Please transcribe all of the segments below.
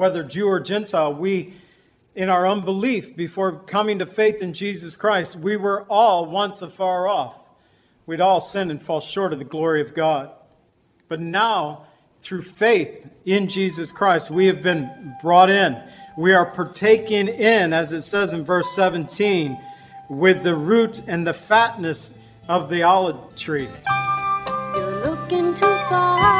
whether Jew or Gentile, we, in our unbelief before coming to faith in Jesus Christ, we were all once afar off. We'd all sinned and fall short of the glory of God. But now, through faith in Jesus Christ, we have been brought in. We are partaking in, as it says in verse 17, with the root and the fatness of the olive tree. You're looking too far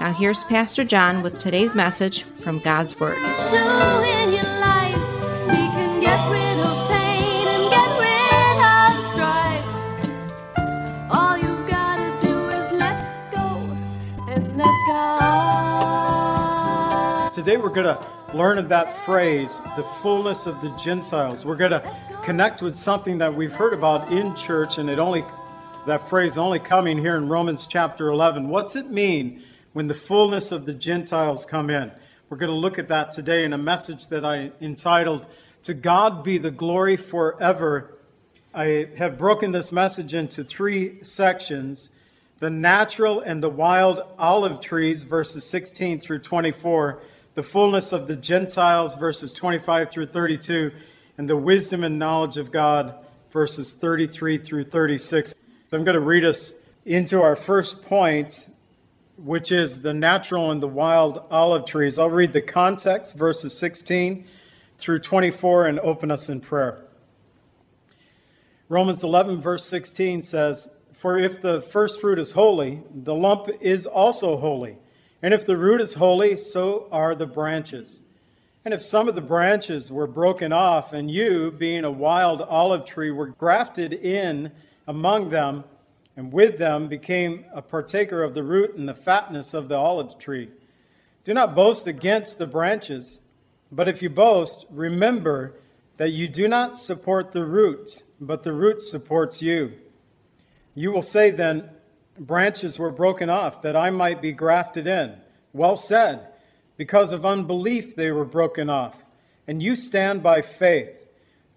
Now, here's Pastor John with today's message from God's Word. do in your life. He can get rid of pain and get rid of strife. All you've gotta do is let go and let God. Today we're going to learn of that phrase, the fullness of the Gentiles. We're going to connect with something that we've heard about in church, and it only that phrase only coming here in Romans chapter 11. What's it mean when the fullness of the Gentiles come in? We're going to look at that today in a message that I entitled, To God Be the Glory Forever. I have broken this message into three sections the natural and the wild olive trees, verses 16 through 24, the fullness of the Gentiles, verses 25 through 32, and the wisdom and knowledge of God, verses 33 through 36. I'm going to read us into our first point, which is the natural and the wild olive trees. I'll read the context, verses 16 through 24, and open us in prayer. Romans 11, verse 16 says, For if the first fruit is holy, the lump is also holy. And if the root is holy, so are the branches. And if some of the branches were broken off, and you, being a wild olive tree, were grafted in among them, and with them became a partaker of the root and the fatness of the olive tree, do not boast against the branches, but if you boast, remember that you do not support the root, but the root supports you. You will say then, Branches were broken off that I might be grafted in. Well said. Because of unbelief they were broken off. And you stand by faith.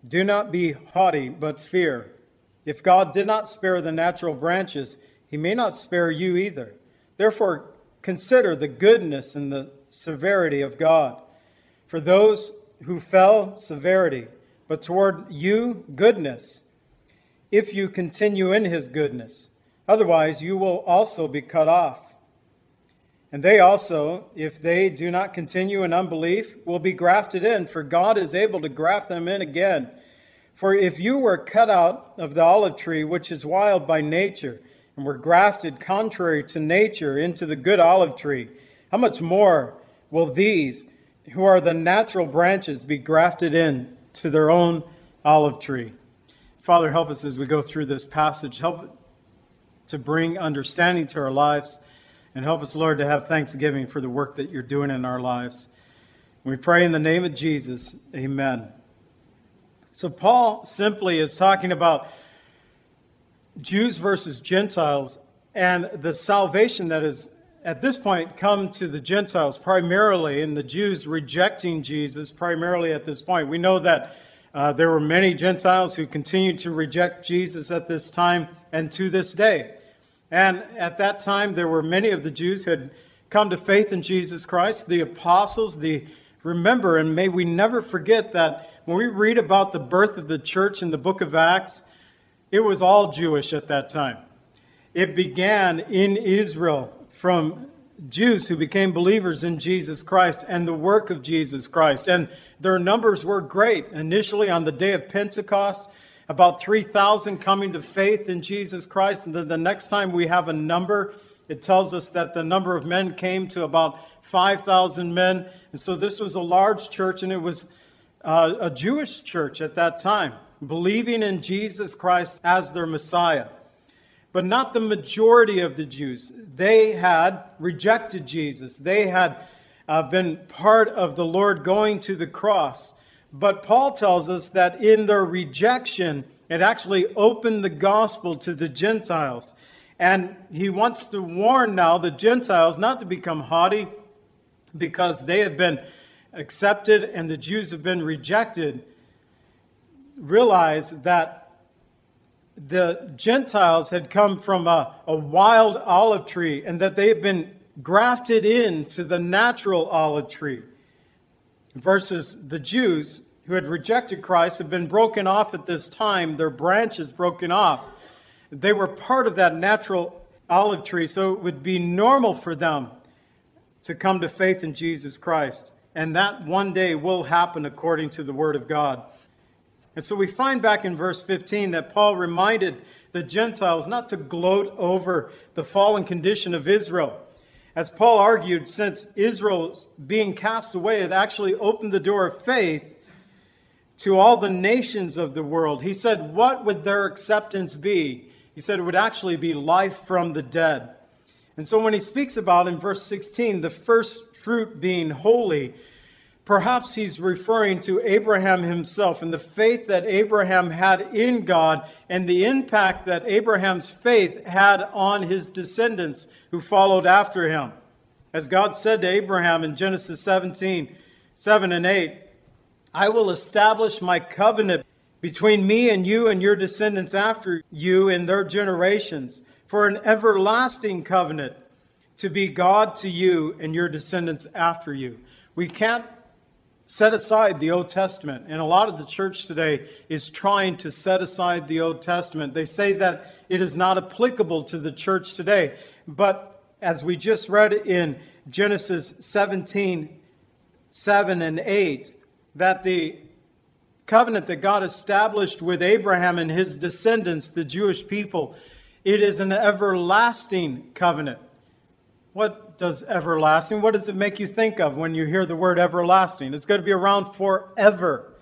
Do not be haughty, but fear. If God did not spare the natural branches, he may not spare you either. Therefore, consider the goodness and the severity of God. For those who fell, severity, but toward you, goodness, if you continue in his goodness. Otherwise, you will also be cut off. And they also, if they do not continue in unbelief, will be grafted in, for God is able to graft them in again. For if you were cut out of the olive tree, which is wild by nature, and were grafted contrary to nature into the good olive tree, how much more will these, who are the natural branches, be grafted in to their own olive tree? Father, help us as we go through this passage. Help to bring understanding to our lives, and help us, Lord, to have thanksgiving for the work that you're doing in our lives. We pray in the name of Jesus. Amen. So, Paul simply is talking about Jews versus Gentiles and the salvation that is at this point come to the Gentiles primarily, and the Jews rejecting Jesus primarily at this point. We know that uh, there were many Gentiles who continued to reject Jesus at this time and to this day. And at that time, there were many of the Jews who had come to faith in Jesus Christ, the apostles, the remember, and may we never forget that when we read about the birth of the church in the book of Acts, it was all Jewish at that time. It began in Israel from Jews who became believers in Jesus Christ and the work of Jesus Christ. And their numbers were great. Initially, on the day of Pentecost, about 3,000 coming to faith in Jesus Christ. And then the next time we have a number, it tells us that the number of men came to about 5,000 men. And so this was a large church, and it was uh, a Jewish church at that time, believing in Jesus Christ as their Messiah. But not the majority of the Jews. They had rejected Jesus, they had uh, been part of the Lord going to the cross. But Paul tells us that in their rejection, it actually opened the gospel to the Gentiles. And he wants to warn now the Gentiles not to become haughty because they have been accepted and the Jews have been rejected. Realize that the Gentiles had come from a, a wild olive tree and that they had been grafted into the natural olive tree versus the Jews who had rejected Christ have been broken off at this time, their branches broken off. They were part of that natural olive tree, so it would be normal for them to come to faith in Jesus Christ. And that one day will happen according to the Word of God. And so we find back in verse 15 that Paul reminded the Gentiles not to gloat over the fallen condition of Israel. As Paul argued, since Israel's being cast away had actually opened the door of faith to all the nations of the world, he said, What would their acceptance be? He said it would actually be life from the dead. And so when he speaks about in verse 16 the first fruit being holy, perhaps he's referring to Abraham himself and the faith that Abraham had in God and the impact that Abraham's faith had on his descendants who followed after him. As God said to Abraham in Genesis 17 7 and 8, I will establish my covenant between me and you and your descendants after you in their generations for an everlasting covenant to be God to you and your descendants after you. We can't set aside the Old Testament, and a lot of the church today is trying to set aside the Old Testament. They say that it is not applicable to the church today. But as we just read in Genesis 17 7 and 8, that the covenant that God established with Abraham and his descendants, the Jewish people, it is an everlasting covenant. What does everlasting, what does it make you think of when you hear the word everlasting? It's going to be around forever.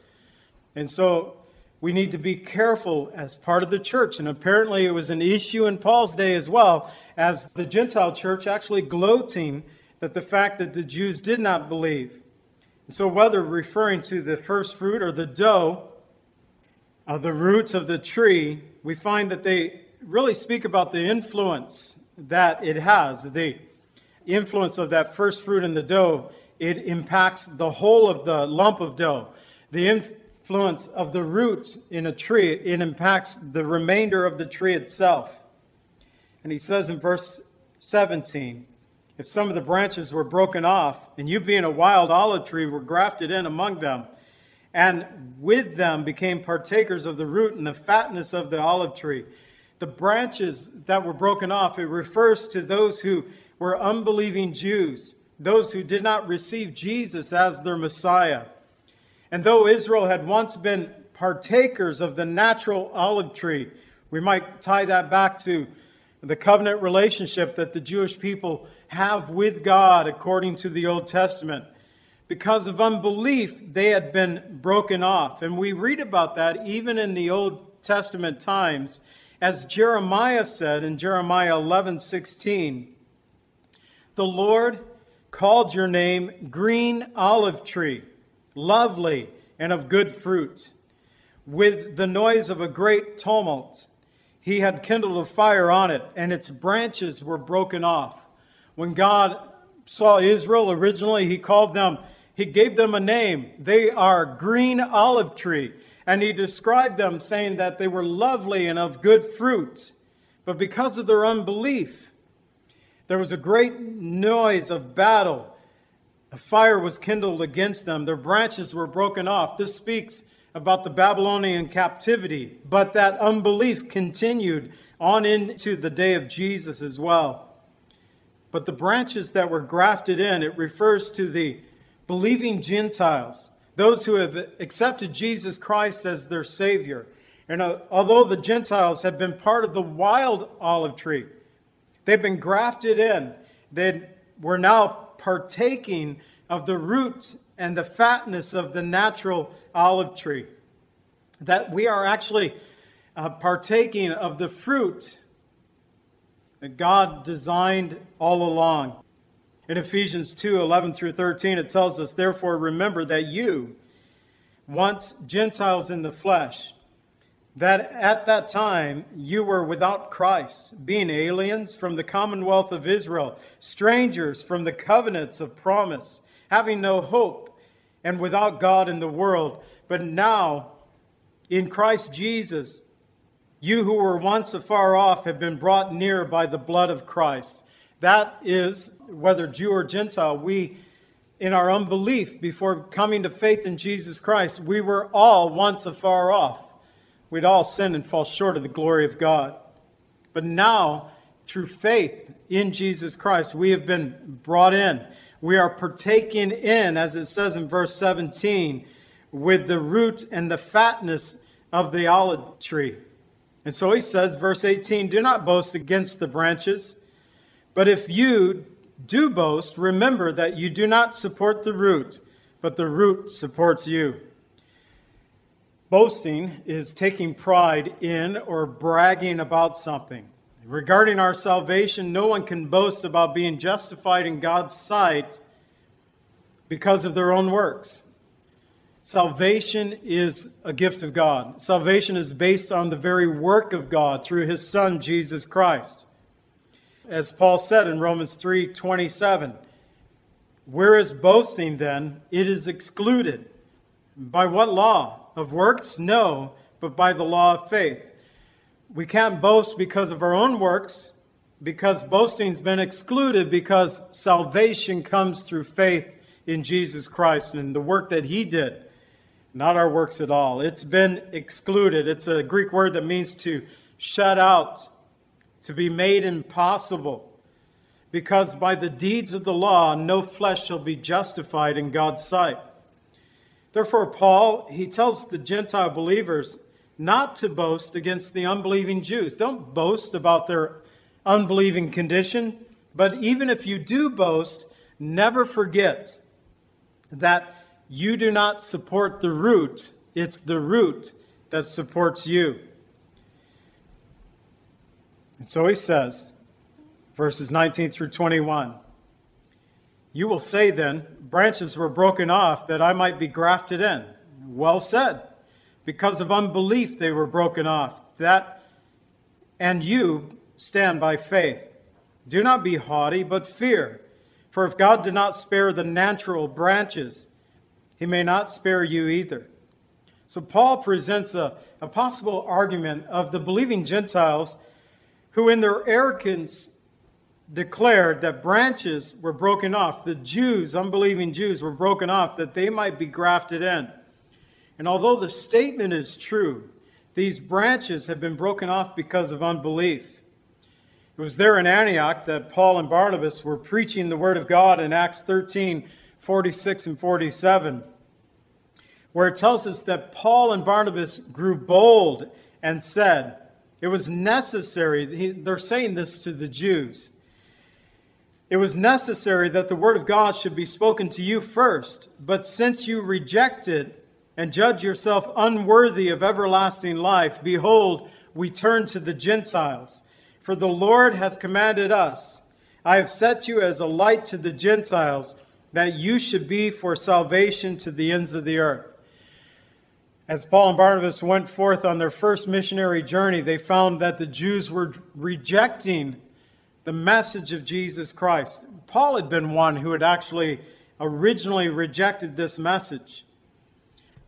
And so we need to be careful as part of the church. And apparently it was an issue in Paul's day as well, as the Gentile church actually gloating that the fact that the Jews did not believe. So, whether referring to the first fruit or the dough of the roots of the tree, we find that they really speak about the influence that it has. The influence of that first fruit in the dough, it impacts the whole of the lump of dough. The influence of the root in a tree, it impacts the remainder of the tree itself. And he says in verse 17, if some of the branches were broken off, and you being a wild olive tree were grafted in among them, and with them became partakers of the root and the fatness of the olive tree. The branches that were broken off, it refers to those who were unbelieving Jews, those who did not receive Jesus as their Messiah. And though Israel had once been partakers of the natural olive tree, we might tie that back to the covenant relationship that the Jewish people have with God according to the Old Testament. Because of unbelief, they had been broken off. And we read about that even in the Old Testament times, as Jeremiah said in Jeremiah 11 16. The Lord called your name green olive tree, lovely and of good fruit. With the noise of a great tumult, he had kindled a fire on it, and its branches were broken off. When God saw Israel originally, he called them, he gave them a name. They are green olive tree. And he described them saying that they were lovely and of good fruit. But because of their unbelief, there was a great noise of battle. A fire was kindled against them. Their branches were broken off. This speaks about the Babylonian captivity, but that unbelief continued on into the day of Jesus as well. But the branches that were grafted in, it refers to the believing Gentiles, those who have accepted Jesus Christ as their Savior. And uh, although the Gentiles have been part of the wild olive tree, they've been grafted in. They were now partaking of the root and the fatness of the natural olive tree. That we are actually uh, partaking of the fruit that God designed all along. In Ephesians 2 11 through 13, it tells us, Therefore, remember that you, once Gentiles in the flesh, that at that time you were without Christ, being aliens from the commonwealth of Israel, strangers from the covenants of promise, having no hope, and without God in the world. But now, in Christ Jesus, you who were once afar off have been brought near by the blood of Christ. That is, whether Jew or Gentile, we, in our unbelief before coming to faith in Jesus Christ, we were all once afar off. We'd all sinned and fall short of the glory of God. But now, through faith in Jesus Christ, we have been brought in. We are partaking in, as it says in verse 17, with the root and the fatness of the olive tree. And so he says, verse 18, do not boast against the branches, but if you do boast, remember that you do not support the root, but the root supports you. Boasting is taking pride in or bragging about something. Regarding our salvation, no one can boast about being justified in God's sight because of their own works. Salvation is a gift of God. Salvation is based on the very work of God through his son Jesus Christ. As Paul said in Romans 3:27, where is boasting then? It is excluded. By what law? Of works? No, but by the law of faith. We can't boast because of our own works, because boasting's been excluded because salvation comes through faith in Jesus Christ and the work that he did, not our works at all. It's been excluded. It's a Greek word that means to shut out, to be made impossible. Because by the deeds of the law, no flesh shall be justified in God's sight. Therefore, Paul, he tells the Gentile believers not to boast against the unbelieving Jews. Don't boast about their unbelieving condition, but even if you do boast, never forget that you do not support the root, it's the root that supports you. And so he says, verses 19 through 21. You will say then, branches were broken off that I might be grafted in. Well said. Because of unbelief they were broken off. That and you stand by faith. Do not be haughty, but fear. For if God did not spare the natural branches, he may not spare you either. So Paul presents a, a possible argument of the believing Gentiles who, in their arrogance, declared that branches were broken off. The Jews, unbelieving Jews, were broken off that they might be grafted in. And although the statement is true, these branches have been broken off because of unbelief. It was there in Antioch that Paul and Barnabas were preaching the word of God in Acts 13 46 and 47, where it tells us that Paul and Barnabas grew bold and said, It was necessary, they're saying this to the Jews. It was necessary that the word of God should be spoken to you first, but since you rejected and judge yourself unworthy of everlasting life, behold, we turn to the Gentiles. For the Lord has commanded us, I have set you as a light to the Gentiles that you should be for salvation to the ends of the earth. As Paul and Barnabas went forth on their first missionary journey, they found that the Jews were rejecting the message of Jesus Christ. Paul had been one who had actually originally rejected this message.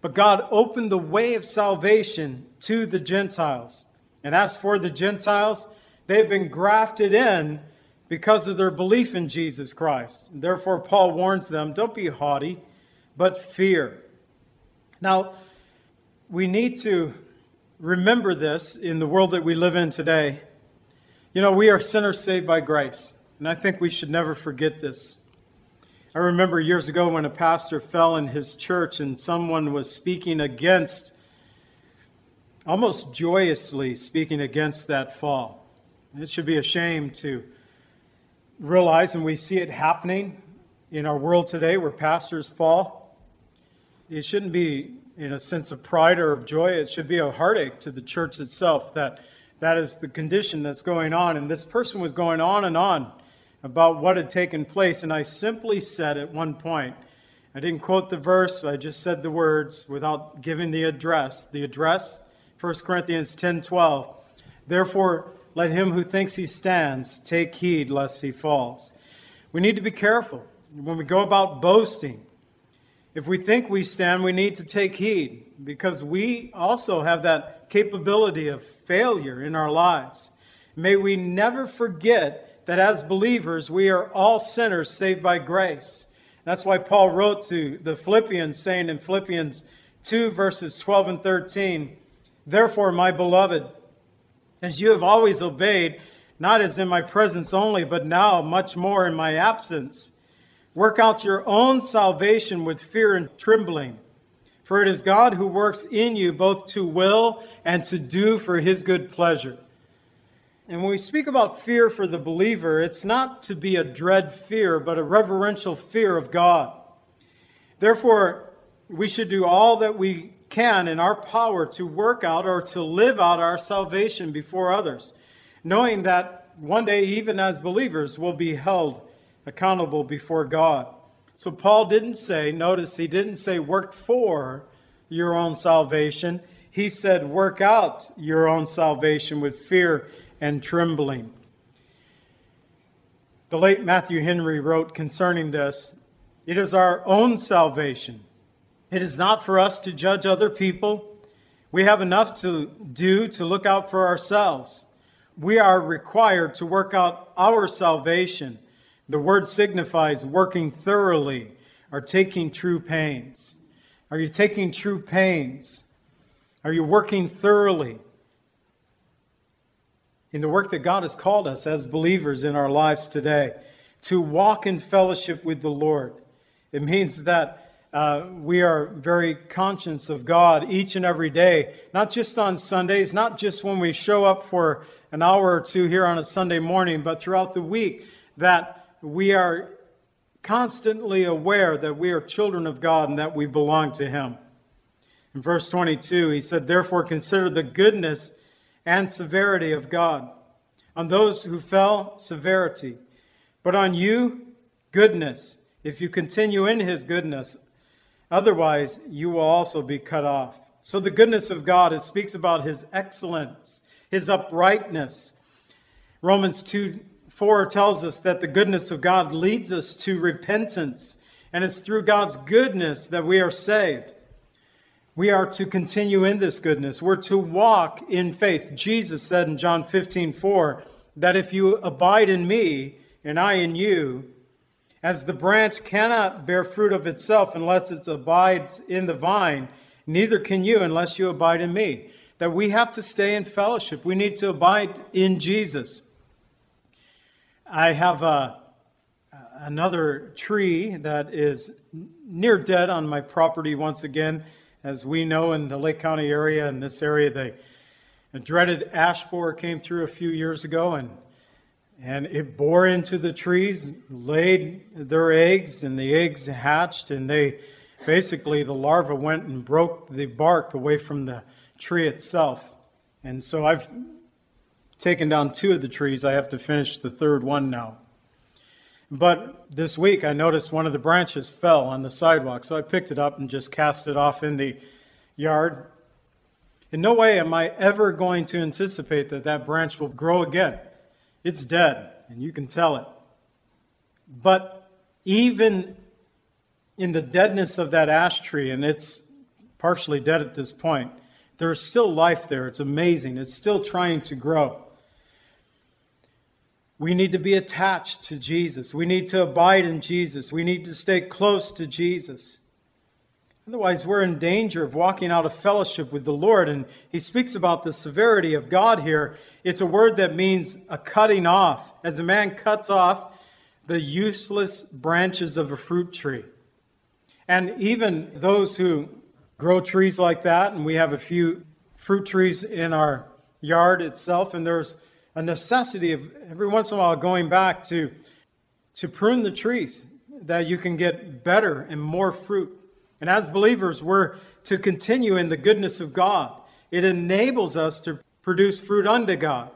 But God opened the way of salvation to the Gentiles. And as for the Gentiles, they've been grafted in because of their belief in Jesus Christ. Therefore, Paul warns them don't be haughty, but fear. Now, we need to remember this in the world that we live in today. You know, we are sinners saved by grace, and I think we should never forget this. I remember years ago when a pastor fell in his church and someone was speaking against almost joyously speaking against that fall. It should be a shame to realize, and we see it happening in our world today where pastors fall. It shouldn't be in a sense of pride or of joy. It should be a heartache to the church itself that that is the condition that's going on. And this person was going on and on about what had taken place. And I simply said at one point, I didn't quote the verse, I just said the words without giving the address. The address, 1 Corinthians 10 12. Therefore, let him who thinks he stands take heed lest he falls. We need to be careful when we go about boasting. If we think we stand, we need to take heed because we also have that capability of failure in our lives. May we never forget that as believers, we are all sinners saved by grace. That's why Paul wrote to the Philippians, saying in Philippians 2, verses 12 and 13, Therefore, my beloved, as you have always obeyed, not as in my presence only, but now much more in my absence, work out your own salvation with fear and trembling. For it is God who works in you both to will and to do for his good pleasure. And when we speak about fear for the believer, it's not to be a dread fear, but a reverential fear of God. Therefore, we should do all that we can in our power to work out or to live out our salvation before others, knowing that one day, even as believers, we'll be held accountable before God. So, Paul didn't say, notice he didn't say work for your own salvation. He said work out your own salvation with fear and trembling. The late Matthew Henry wrote concerning this It is our own salvation. It is not for us to judge other people. We have enough to do to look out for ourselves. We are required to work out our salvation. The word signifies working thoroughly or taking true pains. Are you taking true pains? Are you working thoroughly? in the work that God has called us as believers in our lives today to walk in fellowship with the Lord. It means that uh, we are very conscious of God each and every day, not just on Sundays, not just when we show up for an hour or two here on a Sunday morning, but throughout the week, that we are constantly aware that we are children of God and that we belong to Him. In verse 22, he said, Therefore, consider the goodness and severity of God. On those who fell, severity. But on you, goodness, if you continue in his goodness. Otherwise, you will also be cut off. So, the goodness of God, it speaks about his excellence, his uprightness. Romans 2 4 tells us that the goodness of God leads us to repentance, and it's through God's goodness that we are saved. We are to continue in this goodness. We're to walk in faith. Jesus said in John 15, 4, that if you abide in me and I in you, as the branch cannot bear fruit of itself unless it abides in the vine, neither can you unless you abide in me. That we have to stay in fellowship. We need to abide in Jesus. I have a, another tree that is near dead on my property once again. As we know in the Lake County area, in this area, the dreaded ash borer came through a few years ago and and it bore into the trees, laid their eggs, and the eggs hatched, and they basically the larva went and broke the bark away from the tree itself. And so I've taken down two of the trees. I have to finish the third one now. But this week I noticed one of the branches fell on the sidewalk, so I picked it up and just cast it off in the yard. In no way am I ever going to anticipate that that branch will grow again. It's dead, and you can tell it. But even in the deadness of that ash tree, and it's partially dead at this point, there is still life there. It's amazing. It's still trying to grow. We need to be attached to Jesus. We need to abide in Jesus. We need to stay close to Jesus. Otherwise, we're in danger of walking out of fellowship with the Lord. And he speaks about the severity of God here. It's a word that means a cutting off, as a man cuts off the useless branches of a fruit tree. And even those who grow trees like that, and we have a few fruit trees in our yard itself, and there's a necessity of every once in a while going back to, to prune the trees that you can get better and more fruit. And as believers, we're to continue in the goodness of God. It enables us to produce fruit unto God.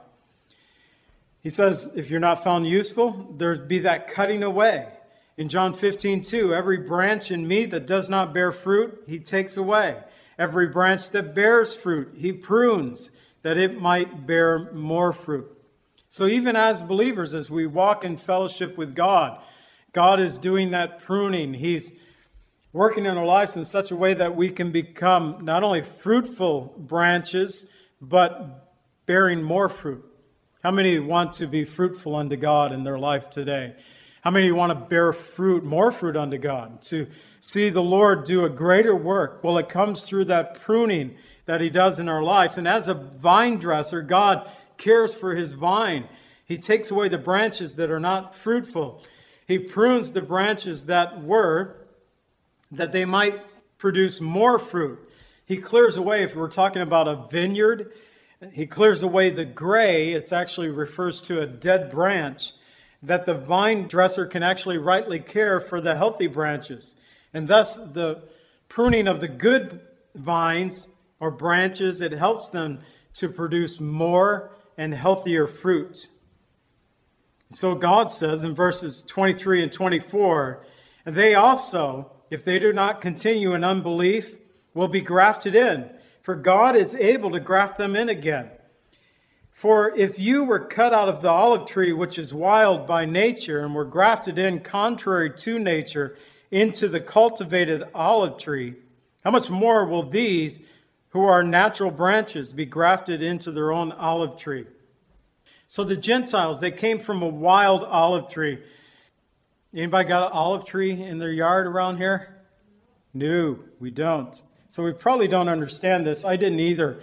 He says, if you're not found useful, there'd be that cutting away. In John 15, 2, every branch in me that does not bear fruit, he takes away. Every branch that bears fruit, he prunes, that it might bear more fruit. So, even as believers, as we walk in fellowship with God, God is doing that pruning. He's working in our lives in such a way that we can become not only fruitful branches, but bearing more fruit. How many want to be fruitful unto God in their life today? How many want to bear fruit, more fruit unto God, to see the Lord do a greater work? Well, it comes through that pruning that He does in our lives. And as a vine dresser, God cares for His vine. He takes away the branches that are not fruitful. He prunes the branches that were, that they might produce more fruit. He clears away, if we're talking about a vineyard, he clears away the gray. It actually refers to a dead branch that the vine dresser can actually rightly care for the healthy branches. And thus, the pruning of the good vines or branches, it helps them to produce more and healthier fruit. So God says in verses 23 and 24, and they also, if they do not continue in unbelief, will be grafted in for God is able to graft them in again. For if you were cut out of the olive tree, which is wild by nature, and were grafted in contrary to nature into the cultivated olive tree, how much more will these, who are natural branches, be grafted into their own olive tree? So the Gentiles, they came from a wild olive tree. Anybody got an olive tree in their yard around here? No, we don't. So we probably don't understand this. I didn't either.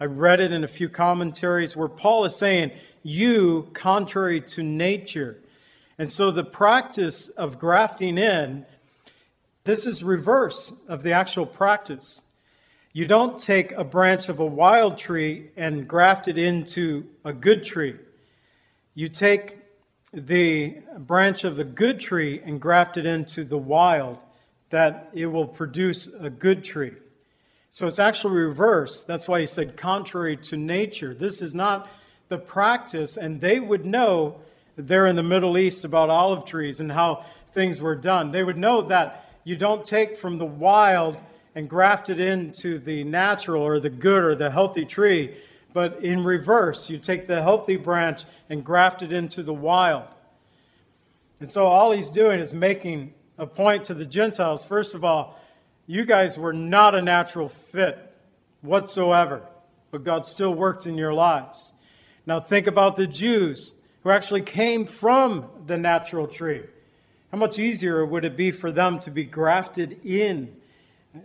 I read it in a few commentaries where Paul is saying, you contrary to nature. And so the practice of grafting in, this is reverse of the actual practice. You don't take a branch of a wild tree and graft it into a good tree. You take the branch of the good tree and graft it into the wild that it will produce a good tree. So it's actually reverse. That's why he said contrary to nature. This is not the practice, and they would know there in the Middle East about olive trees and how things were done. They would know that you don't take from the wild and graft it into the natural or the good or the healthy tree, but in reverse, you take the healthy branch and graft it into the wild. And so all he's doing is making a point to the Gentiles. First of all, you guys were not a natural fit whatsoever, but God still worked in your lives. Now think about the Jews who actually came from the natural tree. How much easier would it be for them to be grafted in?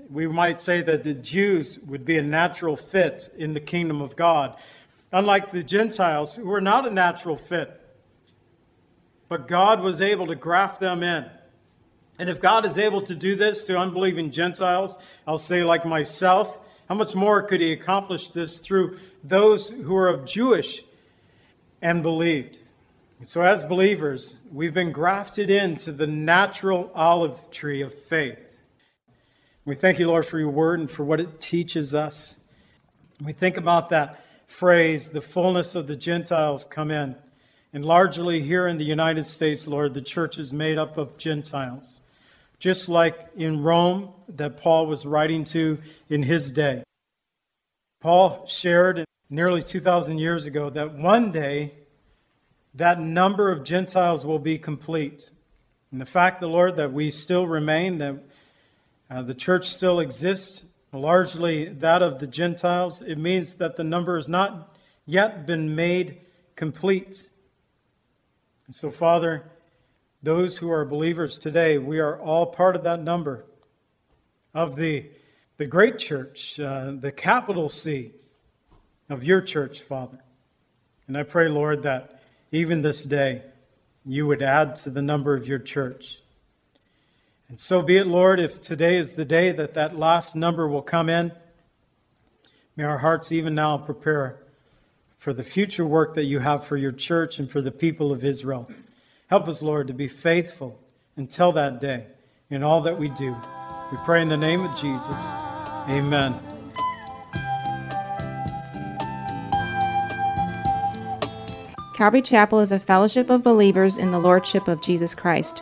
We might say that the Jews would be a natural fit in the kingdom of God, unlike the Gentiles who were not a natural fit. But God was able to graft them in. And if God is able to do this to unbelieving Gentiles, I'll say like myself, how much more could he accomplish this through those who are of Jewish and believed? So, as believers, we've been grafted into the natural olive tree of faith. We thank you, Lord, for your word and for what it teaches us. We think about that phrase, the fullness of the Gentiles come in. And largely here in the United States, Lord, the church is made up of Gentiles just like in Rome that Paul was writing to in his day. Paul shared nearly 2,000 years ago that one day that number of Gentiles will be complete. And the fact, the Lord, that we still remain, that uh, the church still exists, largely that of the Gentiles, it means that the number has not yet been made complete. And so, Father, those who are believers today, we are all part of that number of the, the great church, uh, the capital C of your church, Father. And I pray, Lord, that even this day you would add to the number of your church. And so be it, Lord, if today is the day that that last number will come in. May our hearts even now prepare for the future work that you have for your church and for the people of Israel. Help us, Lord, to be faithful until that day in all that we do. We pray in the name of Jesus. Amen. Calvary Chapel is a fellowship of believers in the Lordship of Jesus Christ.